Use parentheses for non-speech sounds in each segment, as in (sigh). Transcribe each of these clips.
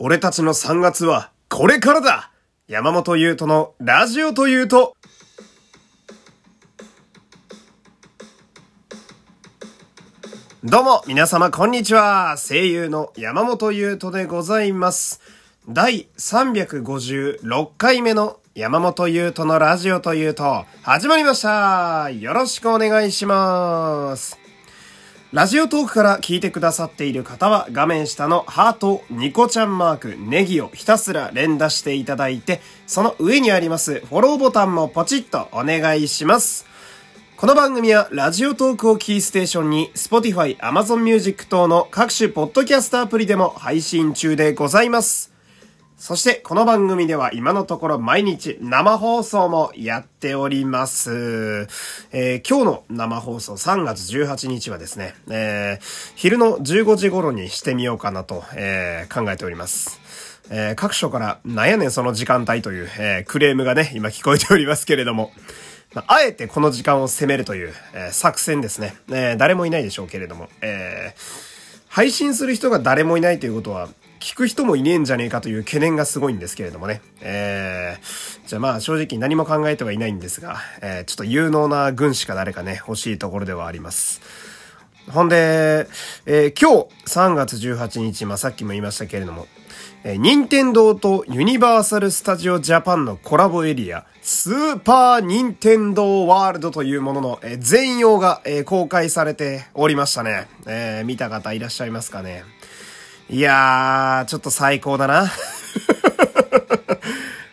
俺たちの3月はこれからだ山本優斗のラジオというと、どうも、皆様、こんにちは。声優の山本優斗でございます。第356回目の山本優斗のラジオというと、始まりました。よろしくお願いします。ラジオトークから聞いてくださっている方は画面下のハート、ニコちゃんマーク、ネギをひたすら連打していただいて、その上にありますフォローボタンもポチッとお願いします。この番組はラジオトークをキーステーションに Spotify、Amazon Music 等の各種ポッドキャストアプリでも配信中でございます。そして、この番組では今のところ毎日生放送もやっております。えー、今日の生放送3月18日はですね、えー、昼の15時頃にしてみようかなと、えー、考えております。え、各所からなんやねんその時間帯という、え、クレームがね、今聞こえておりますけれども、まあ、えてこの時間を攻めるという、え、作戦ですね。え、誰もいないでしょうけれども、え、配信する人が誰もいないということは、聞く人もいねえんじゃねえかという懸念がすごいんですけれどもね。えー、じゃあまあ正直何も考えてはいないんですが、えー、ちょっと有能な軍師か誰かね、欲しいところではあります。ほんで、えー、今日3月18日、まあさっきも言いましたけれども、えー、任天堂とユニバーサル・スタジオ・ジャパンのコラボエリア、スーパー・ニンテンドー・ワールドというものの、えー、全容が、えー、公開されておりましたね。えー、見た方いらっしゃいますかね。いやー、ちょっと最高だな。(laughs) い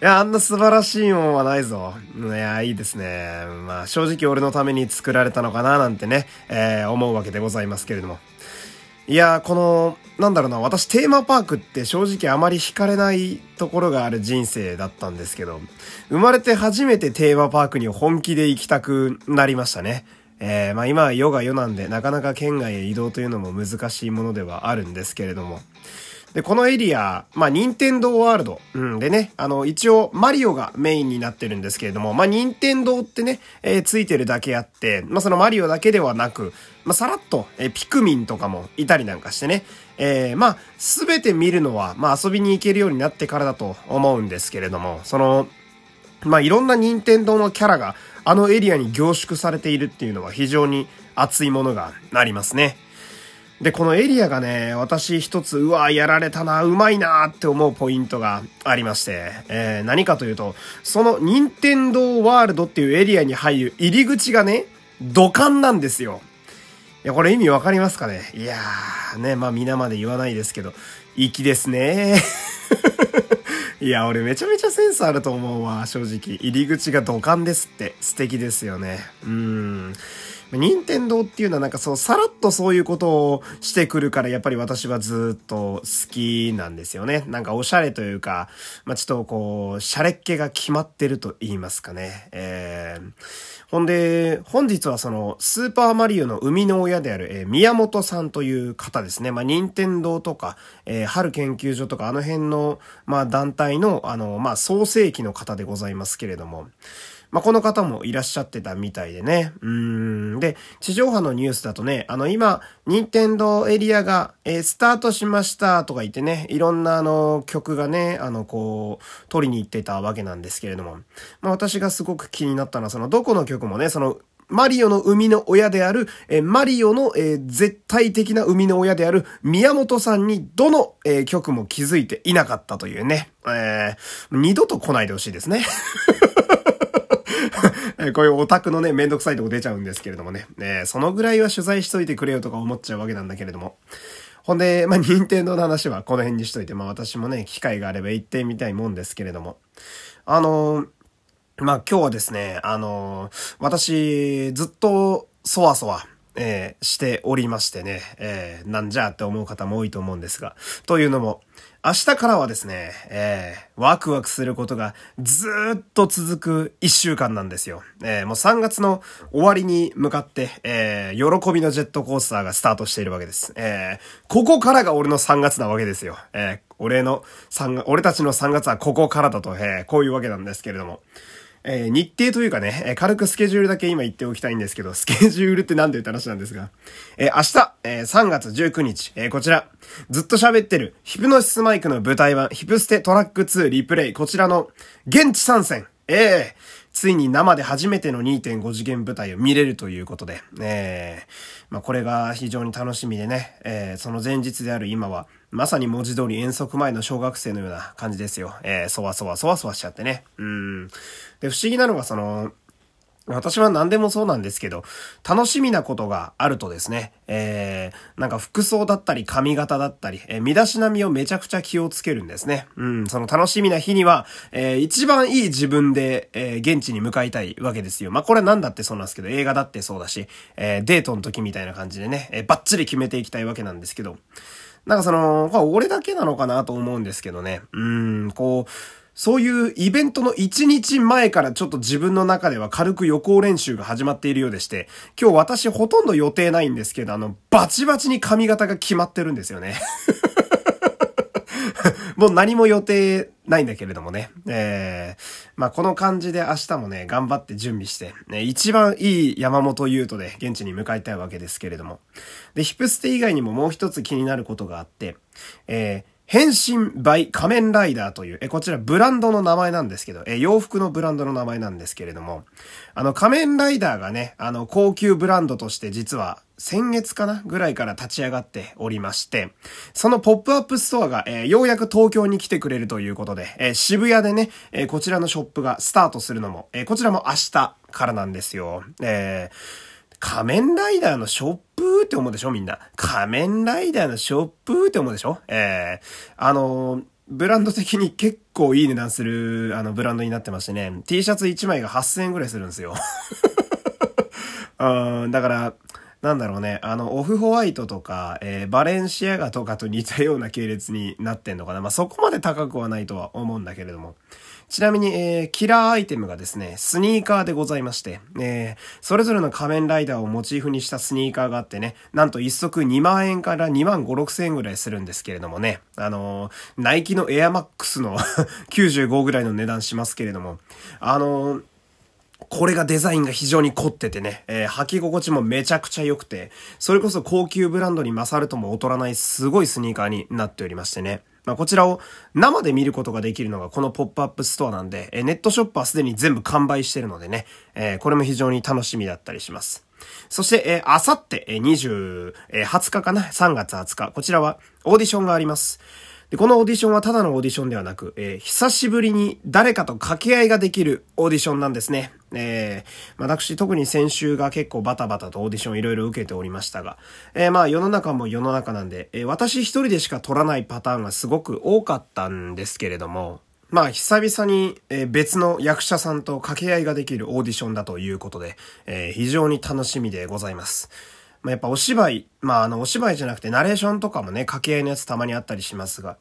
や、あんな素晴らしいもんはないぞ。いや、いいですね。まあ、正直俺のために作られたのかななんてね、えー、思うわけでございますけれども。いや、この、なんだろうな、私テーマパークって正直あまり惹かれないところがある人生だったんですけど、生まれて初めてテーマパークに本気で行きたくなりましたね。えー、まあ今は世が世なんで、なかなか県外へ移動というのも難しいものではあるんですけれども。で、このエリア、まあ、任天堂ワールド。うん。でね、あの、一応、マリオがメインになってるんですけれども、まあ、任天堂ってね、えー、ついてるだけあって、まあ、そのマリオだけではなく、まあ、さらっと、えー、ピクミンとかもいたりなんかしてね、えー、まあ、すべて見るのは、まあ、遊びに行けるようになってからだと思うんですけれども、その、まあ、いろんな任天堂のキャラがあのエリアに凝縮されているっていうのは非常に熱いものがありますね。で、このエリアがね、私一つ、うわ、やられたな、うまいなって思うポイントがありまして、えー、何かというと、その任天堂ワールドっていうエリアに入る入り口がね、土管なんですよ。いや、これ意味わかりますかね？いやー、ね、まあ皆まで言わないですけど、粋ですねいや、俺めちゃめちゃセンスあると思うわ、正直。入り口が土管ですって。素敵ですよね。うん。任天堂っていうのはなんかそう、さらっとそういうことをしてくるから、やっぱり私はずっと好きなんですよね。なんかおしゃれというか、まあ、ちょっとこう、シャレっ気が決まってると言いますかね。えー、ほんで、本日はその、スーパーマリオの生みの親である、えー、宮本さんという方ですね。まあ、任天堂とか、えー、春研究所とか、あの辺の、まあ、団体の、あの、まあ、創世期の方でございますけれども、まあ、この方もいらっしゃってたみたいでね。うん。で、地上波のニュースだとね、あの、今、任天堂エリアが、えー、スタートしましたとか言ってね、いろんなあの、曲がね、あの、こう、撮りに行ってたわけなんですけれども。まあ、私がすごく気になったのは、その、どこの曲もね、その、マリオの生みの親である、えマリオの、えー、絶対的な生みの親である宮本さんにどの、えー、曲も気づいていなかったというね。えー、二度と来ないでほしいですね。(laughs) こういうオタクのね、めんどくさいとこ出ちゃうんですけれどもね。ねそのぐらいは取材しといてくれよとか思っちゃうわけなんだけれども。ほんで、まあ、任天堂の話はこの辺にしといて、まあ、私もね、機会があれば行ってみたいもんですけれども。あのー、まあ、今日はですね、あのー、私、ずっと、そわそわ、えー、しておりましてね、えー、なんじゃって思う方も多いと思うんですが、というのも、明日からはですね、えー、ワクワクすることがずっと続く一週間なんですよ。えー、もう3月の終わりに向かって、えー、喜びのジェットコースターがスタートしているわけです。えー、ここからが俺の3月なわけですよ。えー、俺の3、俺たちの3月はここからだと、えー、こういうわけなんですけれども。えー、日程というかね、えー、軽くスケジュールだけ今言っておきたいんですけど、スケジュールって何で言った話なんですが、えー、明日、えー、3月19日、え、こちら、ずっと喋ってる、ヒプノシスマイクの舞台版、ヒプステトラック2リプレイ、こちらの、現地参戦、えー、ついに生で初めての2.5次元舞台を見れるということで、えー、まあこれが非常に楽しみでね、えー、その前日である今は、まさに文字通り遠足前の小学生のような感じですよ。えー、そわそわそわそわしちゃってね。うん。で、不思議なのがその、私は何でもそうなんですけど、楽しみなことがあるとですね、えー、なんか服装だったり髪型だったり、えー、身だしなみをめちゃくちゃ気をつけるんですね。うん、その楽しみな日には、えー、一番いい自分で、えー、現地に向かいたいわけですよ。まあ、これは何だってそうなんですけど、映画だってそうだし、えー、デートの時みたいな感じでね、えー、バッチリ決めていきたいわけなんですけど、なんかその、まあ俺だけなのかなと思うんですけどね、うん、こう、そういうイベントの1日前からちょっと自分の中では軽く予行練習が始まっているようでして、今日私ほとんど予定ないんですけど、あの、バチバチに髪型が決まってるんですよね。(laughs) もう何も予定ないんだけれどもね。えー、まあこの感じで明日もね、頑張って準備して、ね、一番いい山本優斗で現地に向かいたいわけですけれども。で、ヒプステ以外にももう一つ気になることがあって、えー、変身 by 仮面ライダーという、え、こちらブランドの名前なんですけど、え、洋服のブランドの名前なんですけれども、あの仮面ライダーがね、あの高級ブランドとして実は先月かなぐらいから立ち上がっておりまして、そのポップアップストアが、え、ようやく東京に来てくれるということで、え、渋谷でね、え、こちらのショップがスタートするのも、えこちらも明日からなんですよ。えー仮面ライダーのショップって思うでしょみんな。仮面ライダーのショップって思うでしょ？ええー、あのブランド的に結構いい値段する、あの、ブランドになってましてね、T シャツ1枚が8000円ぐらいするんですよ。(laughs) うん、だから、なんだろうね、あの、オフホワイトとか、えー、バレンシアガとかと似たような系列になってんのかな。まあ、そこまで高くはないとは思うんだけれども。ちなみに、えー、キラーアイテムがですね、スニーカーでございまして、えー、それぞれの仮面ライダーをモチーフにしたスニーカーがあってね、なんと一足2万円から2万5、6千円ぐらいするんですけれどもね、あのー、ナイキのエアマックスの (laughs) 95ぐらいの値段しますけれども、あのーこれがデザインが非常に凝っててね、えー、履き心地もめちゃくちゃ良くて、それこそ高級ブランドに勝るとも劣らないすごいスニーカーになっておりましてね。まあ、こちらを生で見ることができるのがこのポップアップストアなんで、えネットショップはすでに全部完売してるのでね、えー、これも非常に楽しみだったりします。そして、え、あさって、えー、20、えー、20日かな ?3 月20日。こちらはオーディションがあります。で、このオーディションはただのオーディションではなく、えー、久しぶりに誰かと掛け合いができるオーディションなんですね。えー、私特に先週が結構バタバタとオーディションいろいろ受けておりましたが、えー、まあ世の中も世の中なんで、えー、私一人でしか取らないパターンがすごく多かったんですけれども、まあ久々に、別の役者さんと掛け合いができるオーディションだということで、え非常に楽しみでございます。まあ、やっぱお芝居、まああのお芝居じゃなくてナレーションとかもね、掛け合いのやつたまにあったりしますが、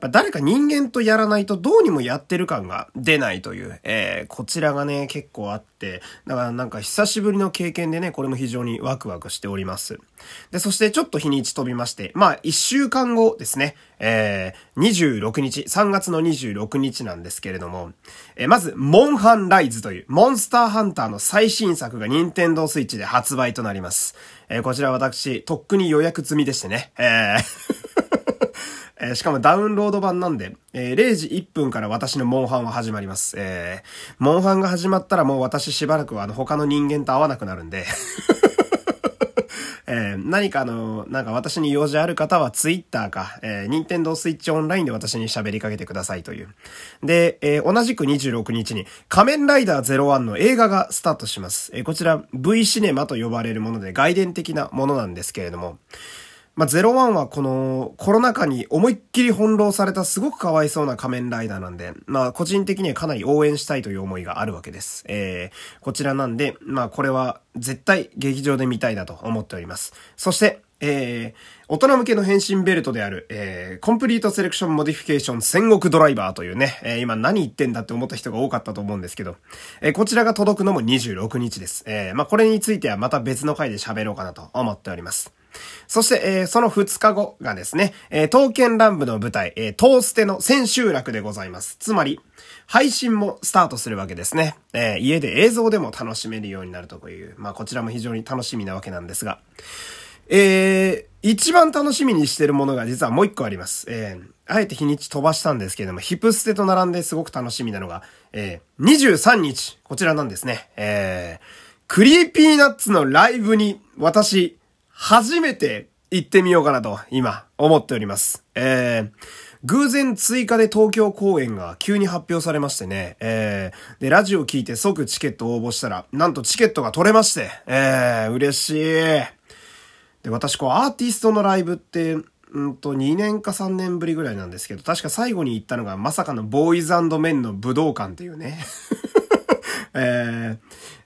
まあ、誰か人間とやらないとどうにもやってる感が出ないという、えー、こちらがね、結構あって、だからなんか久しぶりの経験でね、これも非常にワクワクしております。で、そしてちょっと日にち飛びまして、まあ一週間後ですね、えー、26日、3月の26日なんですけれども、えー、まず、モンハンライズという、モンスターハンターの最新作が任天堂スイッチで発売となります。えー、こちら私、っくに予約済みでしてね、えー。(laughs) えー、しかもダウンロード版なんで、えー、0時1分から私のモンハンは始まります。えー、モンハンが始まったらもう私しばらくはあの他の人間と会わなくなるんで。えー、何かあの、なんか私に用事ある方はツイッターか、えー、ニンテンドースイッチオンラインで私に喋りかけてくださいという。で、えー、同じく26日に仮面ライダー01の映画がスタートします。えー、こちら V シネマと呼ばれるもので外伝的なものなんですけれども、まあ、01はこのコロナ禍に思いっきり翻弄されたすごくかわいそうな仮面ライダーなんで、まあ、個人的にはかなり応援したいという思いがあるわけです。えー、こちらなんで、まあ、これは絶対劇場で見たいなと思っております。そして、えー、大人向けの変身ベルトである、えー、 Complete Selection Modification 戦国ドライバーというね、えー、今何言ってんだって思った人が多かったと思うんですけど、えー、こちらが届くのも26日です。えー、まあ、これについてはまた別の回で喋ろうかなと思っております。そして、えー、その2日後がですね、えー、刀剣乱舞の舞台、えー、トーステの千秋楽でございます。つまり、配信もスタートするわけですね。えー、家で映像でも楽しめるようになるという、まあこちらも非常に楽しみなわけなんですが、えー、一番楽しみにしてるものが実はもう一個あります。えー、あえて日にち飛ばしたんですけれども、ヒプステと並んですごく楽しみなのが、えー、23日、こちらなんですね。えー、Creepy Nuts のライブに私、初めて行ってみようかなと、今、思っております。えー、偶然追加で東京公演が急に発表されましてね、えー、で、ラジオ聞いて即チケット応募したら、なんとチケットが取れまして、えー、嬉しい。で、私こうアーティストのライブって、うんと、2年か3年ぶりぐらいなんですけど、確か最後に行ったのがまさかの Boyz Men の武道館っていうね。(laughs) え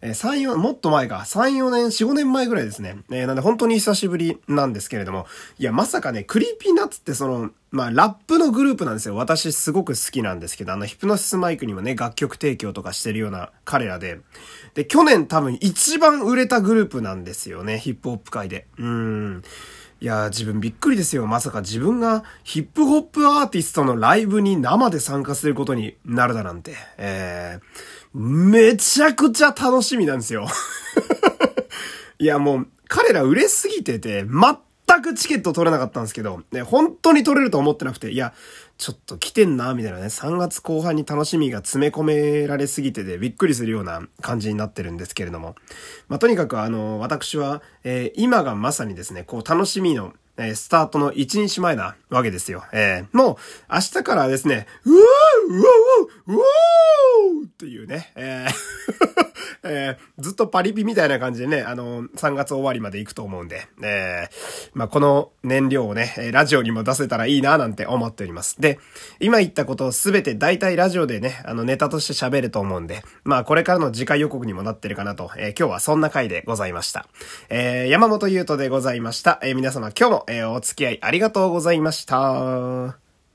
ー、3、4、もっと前か、3、4年、4、5年前ぐらいですね。えー、なんで本当に久しぶりなんですけれども、いや、まさかね、 Creepy Nuts ってその、まあ、ラップのグループなんですよ。私すごく好きなんですけど、あの、ヒプノシスマイクにもね、楽曲提供とかしてるような彼らで、で、去年多分一番売れたグループなんですよね、ヒップホップ界で。うん。いや、自分びっくりですよ。まさか自分がヒップホップアーティストのライブに生で参加することになるだなんて。えー、めちゃくちゃ楽しみなんですよ。(laughs) いや、もう、彼ら売れすぎてて、全くチケット取れなかったんですけど、ね、本当に取れると思ってなくて、いや、ちょっと来てんな、みたいなね、3月後半に楽しみが詰め込められすぎててびっくりするような感じになってるんですけれども。ま、とにかくあの、私は、え、今がまさにですね、こう楽しみのえー、スタートの1日前なわけですよ。えー、もう、明日からですね、うわーうわーうわーっていうね、えー (laughs) えー、ずっとパリピみたいな感じでね、あの、3月終わりまで行くと思うんで、えー、まあ、この燃料をね、ラジオにも出せたらいいななんて思っております。で、今言ったことをすべて大体ラジオでね、あの、ネタとして喋ると思うんで、まあ、これからの次回予告にもなってるかなと、えー、今日はそんな回でございました。えー、山本優斗でございました。えー、皆様今日もえー、お付き合いありがとうございました。